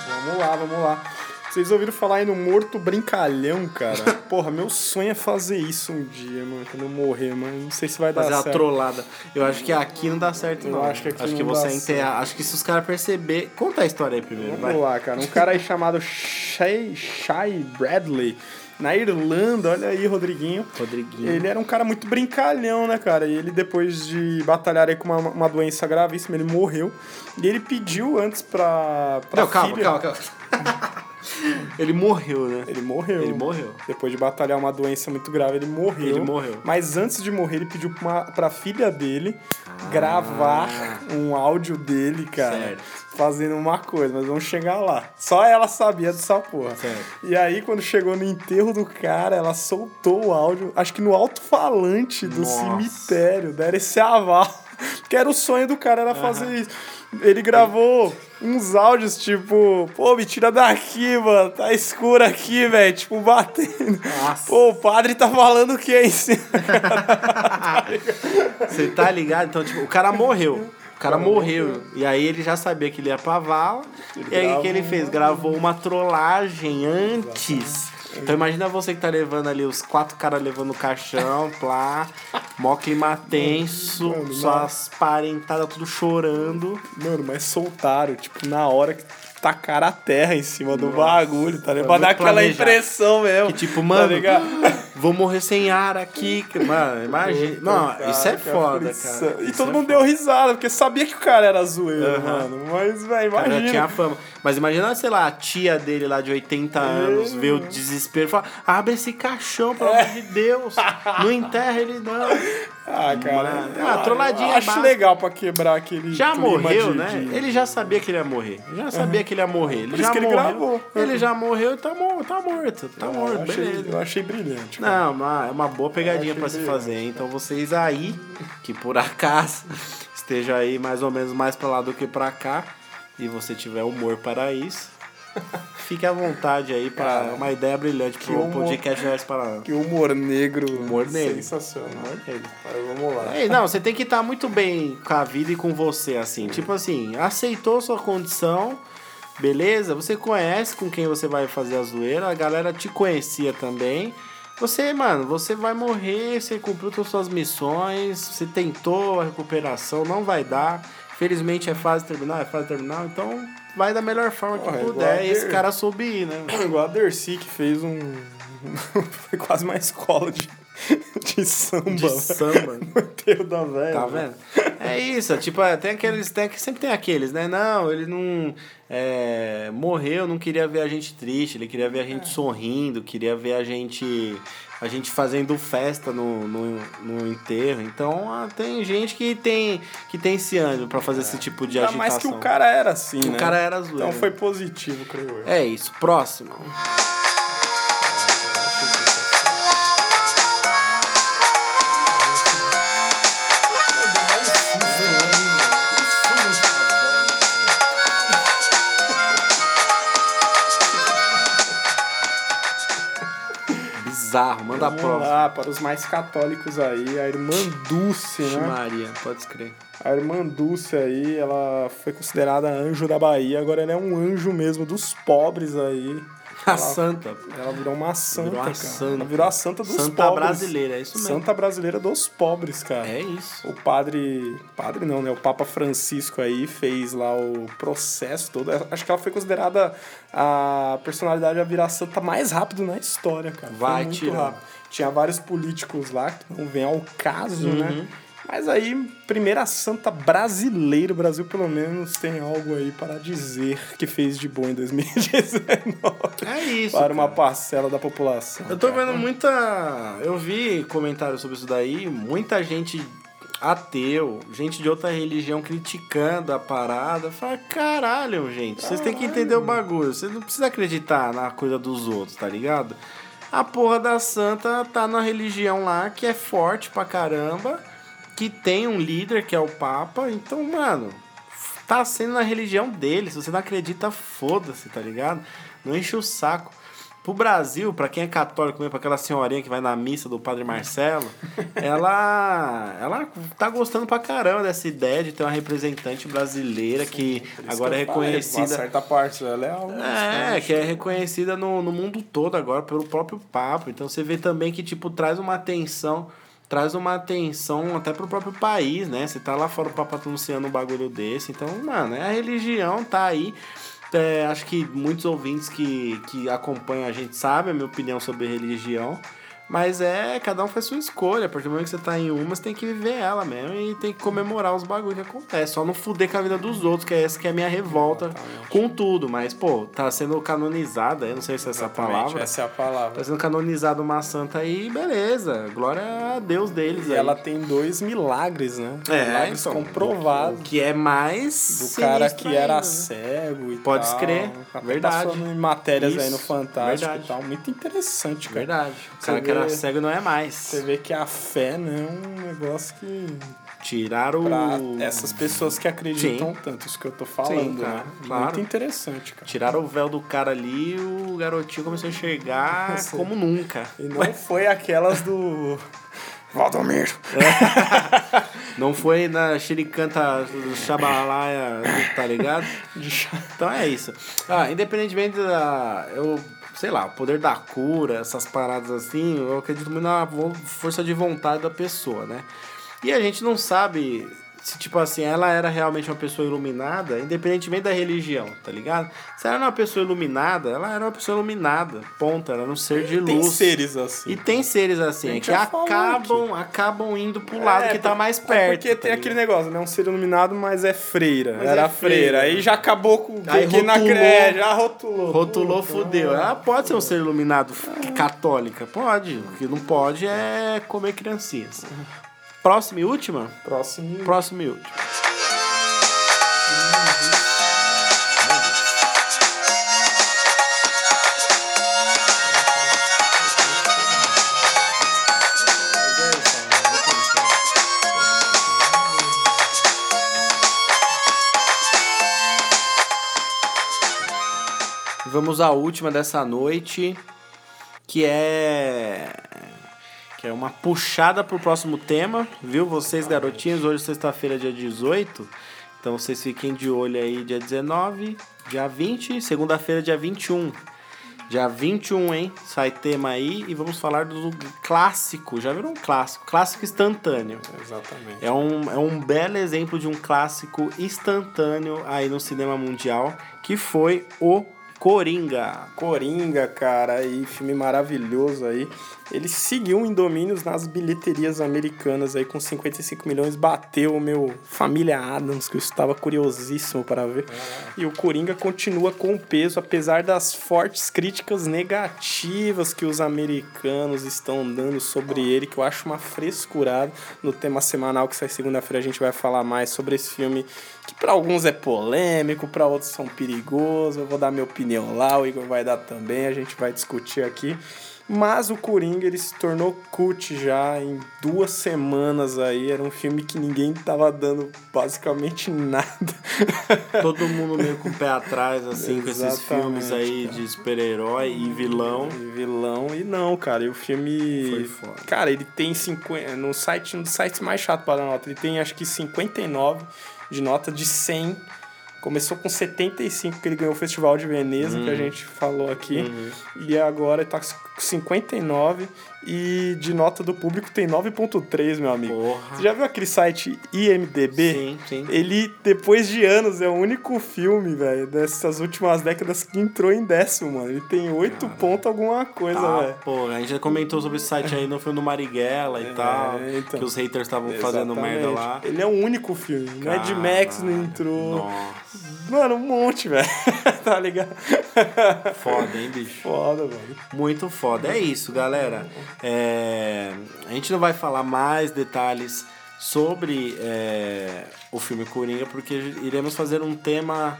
Vamos lá, vamos lá. Vocês ouviram falar aí no Morto Brincalhão, cara? Porra, meu sonho é fazer isso um dia, mano, quando eu morrer, mas não sei se vai dar Fazer a certo. trollada. Eu acho que aqui não dá certo, Eu não. acho que aqui acho que não você dá enterra. Acho que se os caras perceber. Conta a história aí primeiro, Vamos vai. lá, cara. Um cara aí chamado Shay, Shay Bradley, na Irlanda, olha aí, Rodriguinho. Rodriguinho. Ele era um cara muito brincalhão, né, cara? E ele, depois de batalhar aí com uma, uma doença gravíssima, ele morreu. E ele pediu antes pra, pra Não, calma, filha... calma, calma. Ele morreu, né? Ele morreu. Ele morreu. Depois de batalhar uma doença muito grave, ele morreu. Ele morreu. Mas antes de morrer, ele pediu pra, uma, pra filha dele gravar um áudio dele, cara. Ah. Certo. Fazendo uma coisa, mas vamos chegar lá. Só ela sabia dessa porra. Certo. E aí, quando chegou no enterro do cara, ela soltou o áudio, acho que no alto-falante do Nossa. cemitério. Deram esse aval. Que era o sonho do cara, era fazer isso. Ele gravou uns áudios tipo, pô, me tira daqui, mano, tá escuro aqui, velho, tipo, batendo. Nossa. Pô, o padre tá falando o que aí? Você tá ligado? Então, tipo, o cara morreu. O cara morreu. E aí ele já sabia que ele ia pra vala. e aí o que ele fez? Gravou uma trollagem antes. Então imagina você que tá levando ali os quatro caras levando o caixão, plá, mó clima tenso, Mano, suas parentadas tudo chorando. Mano, mas soltaram, tipo, na hora que tacaram a terra em cima do Nossa. bagulho, tá ligado? Pra dar aquela impressão mesmo. Que tipo, tá mano, ligado? vou morrer sem ar aqui. Mano, imagina. Não, Cara, isso é foda, cara. E Isso todo é mundo deu risada, porque sabia que o cara era zoeiro, Aham. mano. Mas, velho, O cara já imagina. tinha fama. Mas imagina, sei lá, a tia dele lá de 80 anos vê o desespero e fala: abre esse caixão, pelo amor de Deus. Não enterra ele, não. Ah, cara. Mano, eu- ah, trolladinha eu Acho básica. legal pra quebrar aquele. Já morreu, de- né? de- Ele já sabia que ele ia morrer. Já sabia que ele ia morrer. Ele Por já isso que ele morreu. gravou. Ele já morreu e tá, tá morto. Tá eu morto, achei, beleza. eu achei brilhante. Não, mas é uma boa pegadinha pra se fazer. Então vocês aí, que por acaso esteja aí mais ou menos mais pra lá do que pra cá e você tiver humor para isso, fique à vontade aí para uma ideia brilhante pro humor- podcast Verso para Que humor negro. Humor negro. Sensacional. Humor negro. Mas vamos lá. É, não, você tem que estar muito bem com a vida e com você, assim. Tipo assim, aceitou sua condição, beleza? Você conhece com quem você vai fazer a zoeira, a galera te conhecia também. Você, mano, você vai morrer, você cumpriu todas as suas missões, você tentou a recuperação, não vai dar. Felizmente é fase terminal, é fase terminal, então vai da melhor forma que Porra, é igual puder. E esse Der- cara soube ir, né? Igual a Dercy que fez um. Foi quase uma escola de, de samba. De samba. No da velha. Tá vendo? É isso, tipo, é, tem aqueles, tem, sempre tem aqueles, né? Não, ele não é, morreu, não queria ver a gente triste, ele queria ver a gente sorrindo, queria ver a gente a gente fazendo festa no, no, no enterro. Então, ah, tem gente que tem que tem esse ânimo pra fazer esse tipo de Ainda agitação. mais que o cara era assim, Que o né? cara era zoeiro. Então foi positivo, creio eu. É isso, próximo. Bizarro, manda a Vamos prova. lá, para os mais católicos aí, a irmã Dulce, né? Maria, pode escrever. A irmã Dulce aí, ela foi considerada anjo da Bahia, agora ela é um anjo mesmo dos pobres aí. A Ela- santa. Ela virou uma santa, Virou uma cara. santa. Ela virou a santa dos Santa pobres. brasileira, é isso mesmo. Santa brasileira dos pobres, cara. É isso. O padre. Padre não, né? O Papa Francisco aí fez lá o processo todo. Acho que ela foi considerada a personalidade a virar santa mais rápido na história, cara. Vai rápido. Tinha vários políticos lá que não vem ao caso, Uhum. né? Mas aí, primeira santa brasileira, o Brasil pelo menos tem algo aí para dizer que fez de bom em 2019. É isso. para uma cara. parcela da população. Eu tô cara. vendo muita. Eu vi comentários sobre isso daí, muita gente ateu, gente de outra religião criticando a parada. Fala, caralho, gente, vocês têm que entender o bagulho. Vocês não precisam acreditar na coisa dos outros, tá ligado? A porra da santa tá na religião lá que é forte pra caramba, que tem um líder que é o Papa. Então, mano, tá sendo na religião dele. Se você não acredita, foda-se, tá ligado? Não enche o saco. Pro Brasil, pra quem é católico mesmo, pra aquela senhorinha que vai na missa do Padre Marcelo, ela ela tá gostando pra caramba dessa ideia de ter uma representante brasileira que Por isso agora que é falei, Uma reconhecida. certa parte dela é algo É, que é reconhecida no, no mundo todo agora pelo próprio Papa. Então você vê também que, tipo, traz uma atenção, traz uma atenção até pro próprio país, né? Você tá lá fora o Papa um bagulho desse. Então, mano, é a religião, tá aí. É, acho que muitos ouvintes que, que acompanham a gente sabem a minha opinião sobre religião. Mas é, cada um faz sua escolha. Partir do momento que você tá em uma, você tem que viver ela mesmo e tem que comemorar os bagulhos que acontecem. Só não fuder com a vida dos outros, que é essa que é a minha revolta com tudo. Mas, pô, tá sendo canonizada, eu não sei se é essa Exatamente, palavra. Essa é a palavra. Tá sendo canonizada uma santa aí, beleza. Glória a Deus deles E aí. ela tem dois milagres, né? É, milagres então, comprovados. Que é mais. Do cara que era ainda, né? cego e Pode tal. escrever, Até verdade. Em matérias aí no Isso, Fantástico verdade. e tal. Muito interessante, cara. Verdade. O cara que era vê- cego não é mais. Você vê que a fé não é um negócio que. Tiraram Pra o. essas pessoas que acreditam tanto, isso que eu tô falando, cara, né? claro. Muito interessante, cara. Tiraram o véu do cara ali o garotinho começou a enxergar Nossa. como nunca. E não foi aquelas do. Valdomiro. Não foi na xericanta do Xabalaia, tá ligado? Então é isso. Ah, independentemente da. Eu, sei lá, o poder da cura, essas paradas assim, eu acredito muito na força de vontade da pessoa, né? E a gente não sabe se, tipo assim, ela era realmente uma pessoa iluminada, independentemente da religião, tá ligado? Se ela era uma pessoa iluminada, ela era uma pessoa iluminada, ponto. Ela era um ser de Tem luz. seres assim. E tem seres assim, é que já falou acabam, acabam indo pro lado É, que tá mais é perto. porque tá tem ligado? aquele negócio, né? Um ser iluminado, mas é freira. Mas Era é freira. freira. Aí já acabou com Aí que na rotulou. cre- já rotulou. Rotulou, Puta, fudeu. não. Ela pode ser um ser iluminado católica? Pode. O que não pode é comer criancinhas. Próxima e última? Próxima e... Próxima e última. Vamos à última dessa noite, que é é uma puxada pro próximo tema, viu? Vocês garotinhos, hoje é sexta-feira, dia 18. Então vocês fiquem de olho aí dia 19, dia 20, segunda-feira, dia 21. Dia 21, hein? Sai tema aí e vamos falar do clássico. Já viram um clássico? Clássico instantâneo. Exatamente. É um, é um belo exemplo de um clássico instantâneo aí no cinema mundial, que foi o Coringa. Coringa, cara, e filme maravilhoso aí. Ele seguiu em domínios nas bilheterias americanas aí com 55 milhões, bateu o meu Família Adams, que eu estava curiosíssimo para ver. E o Coringa continua com peso, apesar das fortes críticas negativas que os americanos estão dando sobre ele, que eu acho uma frescurada. No tema semanal que sai segunda-feira a gente vai falar mais sobre esse filme, que para alguns é polêmico, para outros são perigosos. Eu vou dar minha opinião lá, o Igor vai dar também, a gente vai discutir aqui. Mas o Coringa ele se tornou cult já em duas semanas aí. Era um filme que ninguém tava dando basicamente nada. Todo mundo meio com o pé atrás, assim, com esses filmes aí cara. de super-herói e vilão. E vilão. E não, cara. E o filme. Foi foda. Cara, ele tem 50. No site, um dos sites mais chato para dar nota, ele tem acho que 59 de nota de 100. Começou com 75 que ele ganhou o Festival de Veneza, que a gente falou aqui. E agora ele tá com 59 e de nota do público tem 9.3, meu amigo. Porra. Você já viu aquele site IMDB? Sim, sim. Ele, depois de anos, é o único filme, velho, dessas últimas décadas que entrou em décimo, mano. Ele tem 8 pontos alguma coisa, Ah, velho. pô, a gente já comentou sobre esse site aí no filme do Marighella e tal. então. Que os haters estavam fazendo merda lá. Ele é o único filme. Não é de Max, não entrou. Nossa, Mano, um monte, velho. tá ligado? foda, hein, bicho? Foda, velho. Muito foda. É isso, galera. É, A gente não vai falar mais detalhes sobre é, o filme Coringa, porque iremos fazer um tema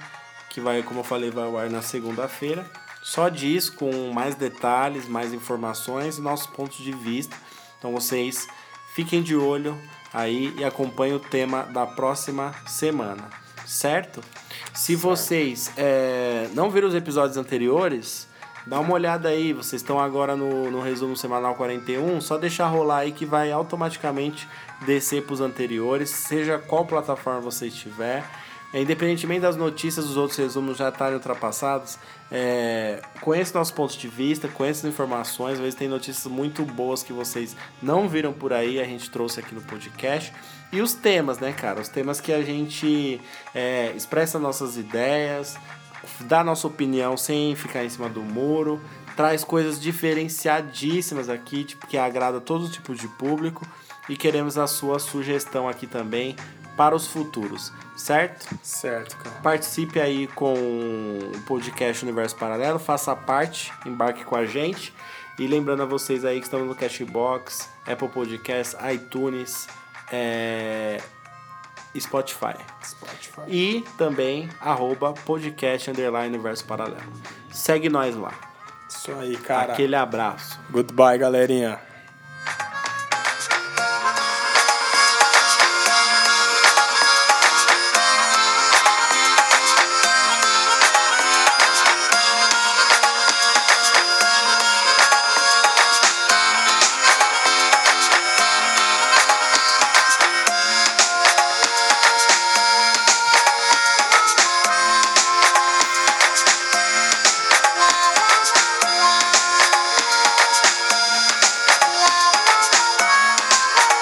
que vai, como eu falei, vai ao ar na segunda-feira. Só disso, com mais detalhes, mais informações e nossos pontos de vista. Então vocês fiquem de olho aí e acompanhem o tema da próxima semana, certo? Se vocês é, não viram os episódios anteriores, dá uma olhada aí. Vocês estão agora no, no resumo semanal 41. Só deixar rolar aí que vai automaticamente descer para os anteriores, seja qual plataforma você estiver. É, independentemente das notícias, os outros resumos já estarem ultrapassados. É, conheça nossos pontos de vista, conheça as informações. Às vezes tem notícias muito boas que vocês não viram por aí, a gente trouxe aqui no podcast. E os temas, né, cara? Os temas que a gente é, expressa nossas ideias, dá nossa opinião sem ficar em cima do muro, traz coisas diferenciadíssimas aqui, tipo, que agrada todo tipo de público. E queremos a sua sugestão aqui também para os futuros, certo? Certo, cara. Participe aí com o podcast Universo Paralelo, faça parte, embarque com a gente. E lembrando a vocês aí que estamos no Cashbox, Apple Podcasts, iTunes, é, Spotify. Spotify. E também arroba podcast underline Universo Paralelo. Segue nós lá. Isso aí, cara. Aquele abraço. Goodbye, galerinha.